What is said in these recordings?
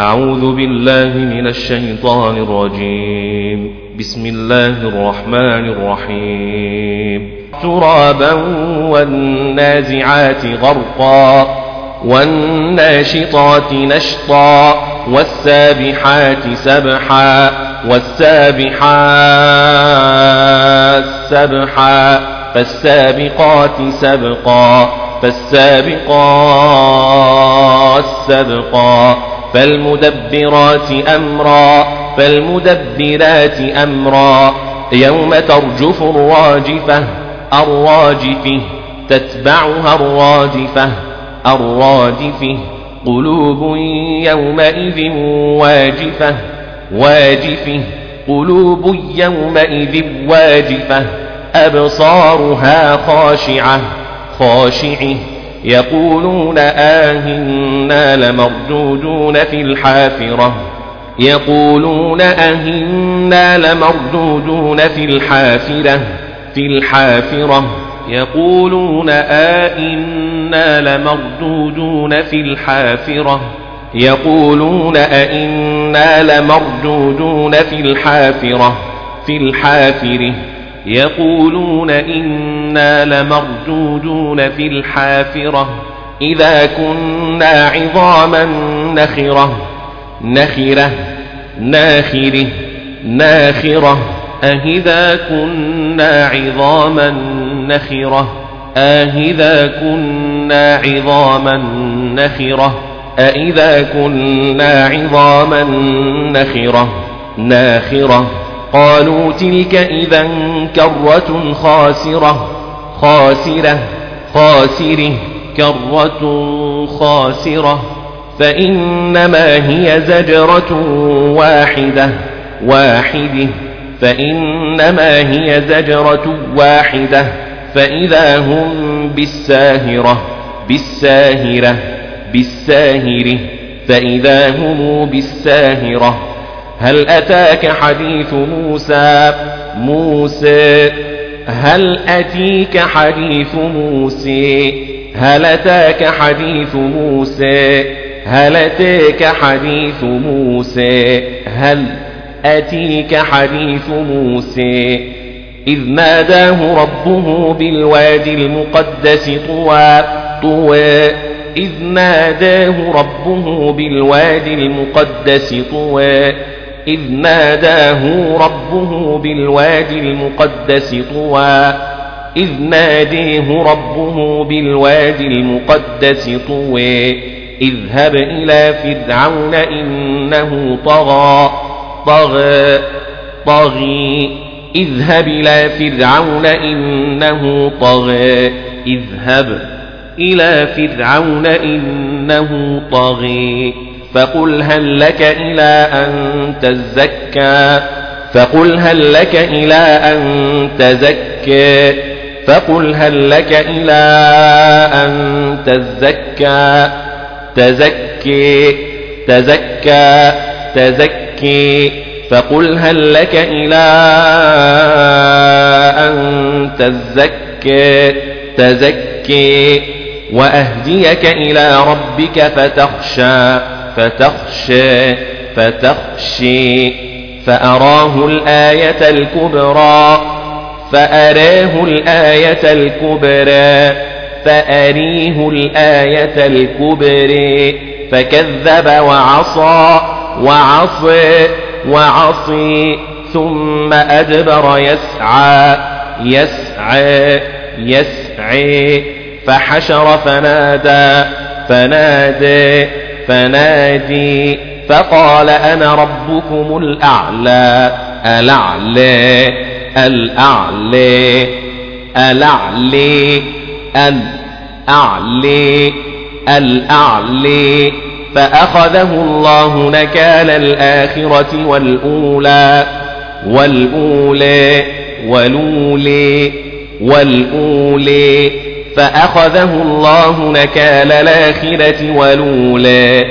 أعوذ بالله من الشيطان الرجيم. بسم الله الرحمن الرحيم. ترابا والنازعات غرقا والناشطات نشطا والسابحات سبحا والسابحات سبحا فالسابقات سبقا فالسابقات سبقا. فالمدبرات أمرا فالمدبرات أمرا. يوم ترجف الراجفة الراجفة تتبعها الراجفة الراجفة. قلوب يومئذ واجفة واجفة. قلوب يومئذ واجفة أبصارها خاشعة خاشعة. يقولون آهنا لمردودون في الحافرة. يقولون أهنا لمردودون في الحافرة. في الحافرة. يقولون آئنا لمردودون في الحافرة. يقولون أئنا لمردودون في الحافرة. في الحافرة. يقولون إنا لمردودون في الحافرة إذا كنا عظاما نخرة نخرة ناخرة ناخرة. أهذا كنا عظاما نخرة أهذا كنا عظاما نخرة. أإذا كنا عظاما نخرة ناخرة. قالوا تلك إذا كرة خاسرة خاسرة خاسره كرة خاسرة فإنما هي زجرة واحدة واحدة فإنما هي زجرة واحدة فإذا هم بالساهرة بالساهرة بالساهرة فإذا هم بالساهرة. هل أتاك حديث موسى؟ موسى هل أتيك حديث موسى؟ هل أتاك حديث موسى؟ هل أتاك حديث موسى؟ هل أتيك حديث موسى؟ إذ ناداه ربه بالوادي المقدس طوى طوى. إذ ناداه ربه بالوادي المقدس طوى. إذ ناداه ربه بالوادي المقدس طوى. إذ ناديه ربه بالوادي المقدس طوى. اذهب إلى فرعون إنه طغى. طغى طغي. اذهب إلى فرعون إنه طغى. اذهب إلى فرعون إنه طغي. فقل هل لك إلى أن تزكى؟ فقل هل لك إلى أن تزكى؟ فقل هل لك إلى أن تزكى؟ تزكي تزكى تزكي. فقل هل لك إلى أن تزكي تزكي. وأهديك إلى ربك فتخشى. فتخشى فتخشي فأراه الآية الكبرى فأراه الآية الكبرى فأريه الآية الكبرى فكذب وعصى وعصي وعصي ثم أدبر يسعى يسعى يسعي فحشر فنادى فنادي فنادي فقال أنا ربكم الأعلى. الأعلى الأعلى الأعلى الأعلى الأعلى. فأخذه الله نكال الآخرة والأولى والأولى والأولى والأولى فأخذه الله نكال الآخرة والأولى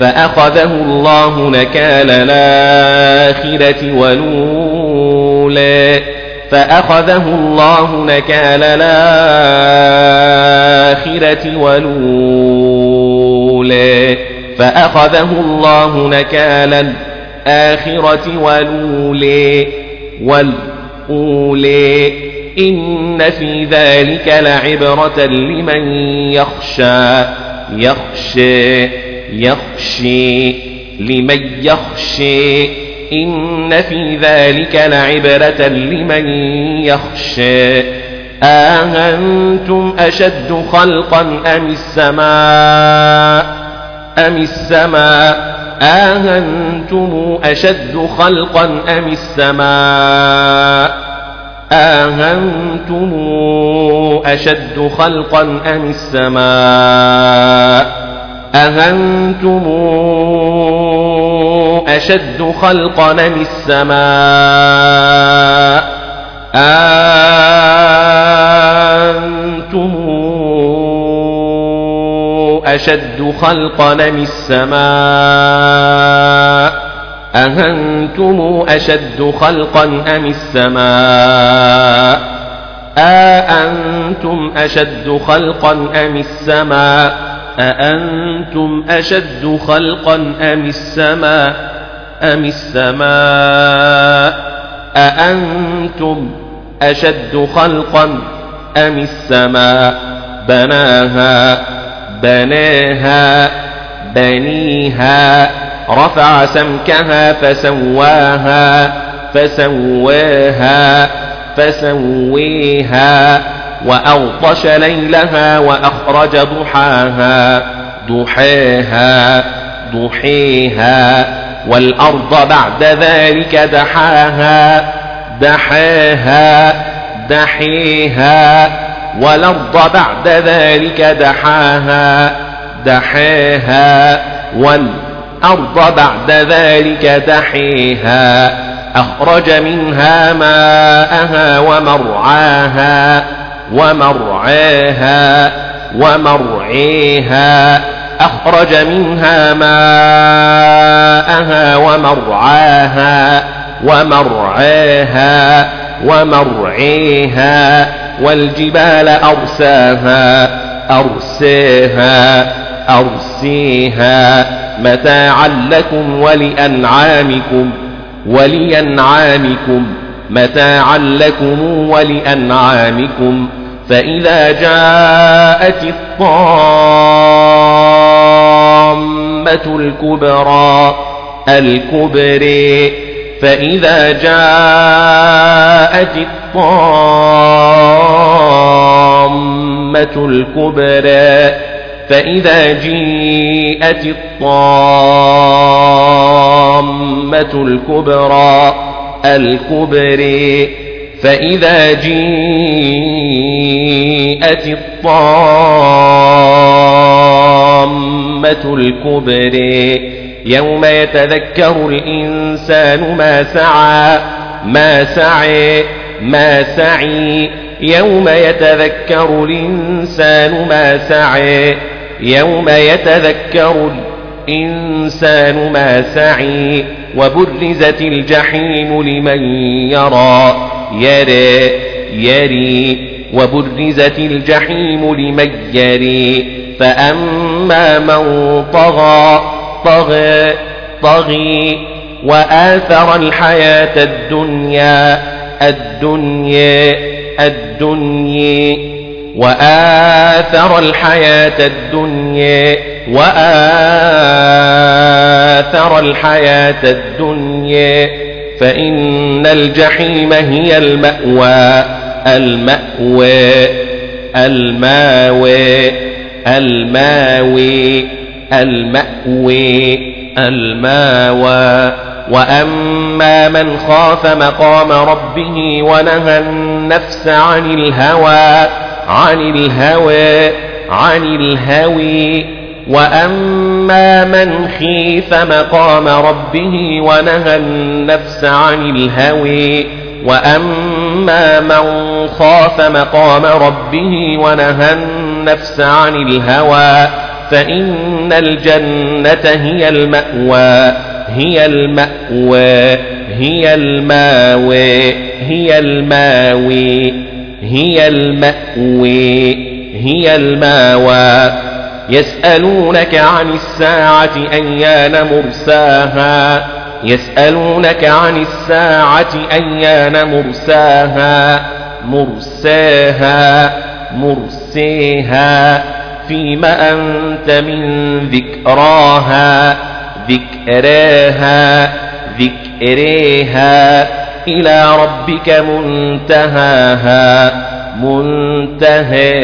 فأخذه الله نكال الآخرة والأولى فأخذه الله نكال الآخرة والأولى فأخذه الله نكال الآخرة والأولي والأولي إن في ذلك لعبرة لمن يخشى يخشى يخشي لمن يخشي. إن في ذلك لعبرة لمن يخشى. آهنتم أشد خلقا أم السماء؟ أم السماء؟ آهنتم أشد خلقا أم السماء؟ آهنتم أشد خلقا أم السماء؟ أهنتم أشد خلقا أم السماء؟ أنتم أشد خلقا أم السماء؟ أهنتم أشد خلقا أم السماء؟ أأنتم أشد خلقا أم السماء؟ أأنتم أشد خلقا أم السماء؟ أم السماء؟ أأنتم أشد خلقا أم السماء؟ بناها بناها بنيها. رفع سمكها فسواها فسواها فسويها وأغطش ليلها وأخرج ضحاها ضحاها ضحيها والأرض بعد ذلك دحاها دحاها دحيها والأرض بعد ذلك دحاها دحاها والأرض بعد ذلك دحيها أخرج منها ماءها ومرعاها ومرعاها ومرعيها أخرج منها ماءها ومرعاها ومرعاها ومرعيها والجبال أرساها أرساها. أرسيها متاعا لكم ولأنعامكم ولأنعامكم متاعا لكم ولأنعامكم. فإذا جاءت الطامة الكبرى الكبري فإذا جاءت الطامة الكبرى فإذا جيءت الطامة الكبرى الكبري فإذا جيءت الطامة الكبري يوم يتذكر الإنسان ما سعى ما سعي ما سعي يوم يتذكر الإنسان ما سعي يوم يتذكر الإنسان ما سعي وبرزت الجحيم لمن يرى يرى يري وبرزت الجحيم لمن يري. فأما من طغى طغى طغي وآثر الحياة الدنيا الدنيا الدنيا. وآثر الحياة الدنيا وآثر الحياة الدنيا. فإن الجحيم هي المأوى المأوى الماوى الماوي المأوي الماوى. وأما من خاف مقام ربه ونهى النفس عن الهوى عن الهوى عن الهوي وأما من خيف مقام ربه ونهى النفس عن الهوي وأما من خاف مقام ربه ونهى النفس عن الهوى. فإن الجنة هي المأوى هي المأوى هي الماوي هي الماوي هي المأوي هي الماوى. يسألونك عن الساعة أيان مرساها. يسألونك عن الساعة أيان مرساها. مرساها مرسيها. فيما أنت من ذكراها ذكراها ذكريها. إلى ربك منتهاها منتهيها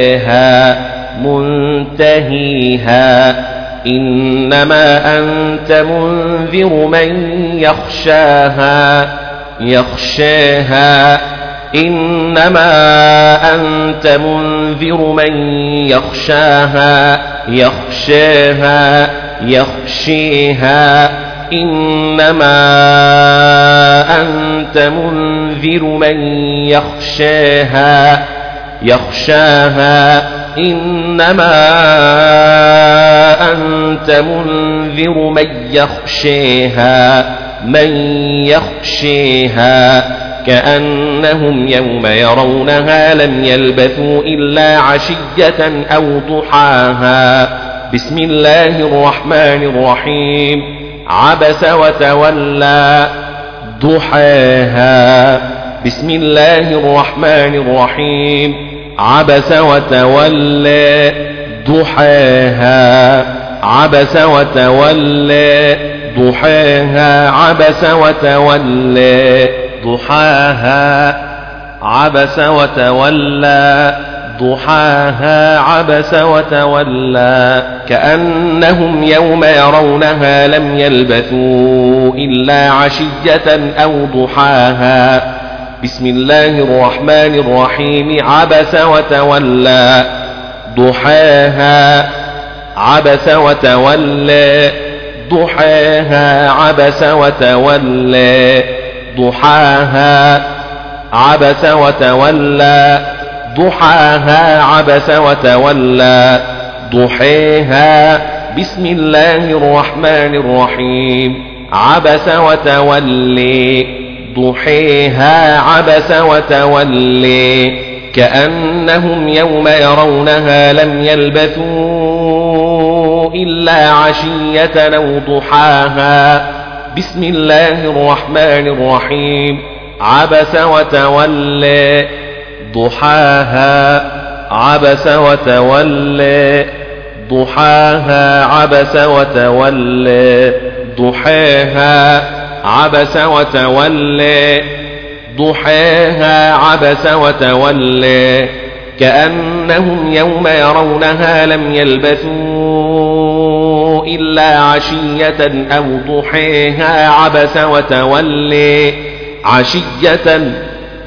منتهيها. إنما أنت منذر من يخشاها يخشاها. إنما أنت منذر من يخشاها يخشاها يخشيها. إنما أنت منذر من يخشاها يخشاها. إنما أنت منذر من يخشيها من يخشيها كأنهم يوم يرونها لم يلبثوا إلا عشية أو ضحاها. بسم الله الرحمن الرحيم. عبس وتولى ضحاها. بسم الله الرحمن الرحيم. عبس وتولى ضحاها. عبس وتولى ضحاها. عبس وتولى ضحاها. عبس وتولى ضحاها عبس وتولى كأنهم يوم يرونها لم يلبثوا إلا عشية أو ضحاها. بسم الله الرحمن الرحيم. عبس وتولى. ضحاها عبس وتولى. ضحاها عبس وتولى. ضحاها عبس وتولى. ضحاها عبس وتولى. ضحيها. بسم الله الرحمن الرحيم. عبس وتولي. ضحيها عبس وتولي. كأنهم يوم يرونها لم يلبثوا إلا عشية أو ضحاها. بسم الله الرحمن الرحيم. عبس وتولى ضحاها عبس وتولى ضحاها عبس وتولى ضحاها عبس وتولى ضحاها عبس وتولى. كأنهم يوم يرونها لم يلبثوا إلا عشية أو ضحيها عبس وتولي عشية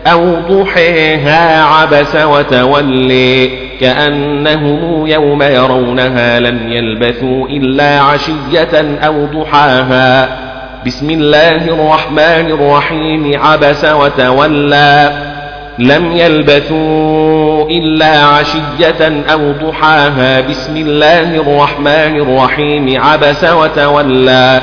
أو ضحيها عبس وتولي كأنهم يوم يرونها لم يلبثوا إلا عشية أو ضحاها. بسم الله الرحمن الرحيم عبس وتولى لم يلبثوا إلا عشية أو ضحاها. بسم الله الرحمن الرحيم عبس وتولى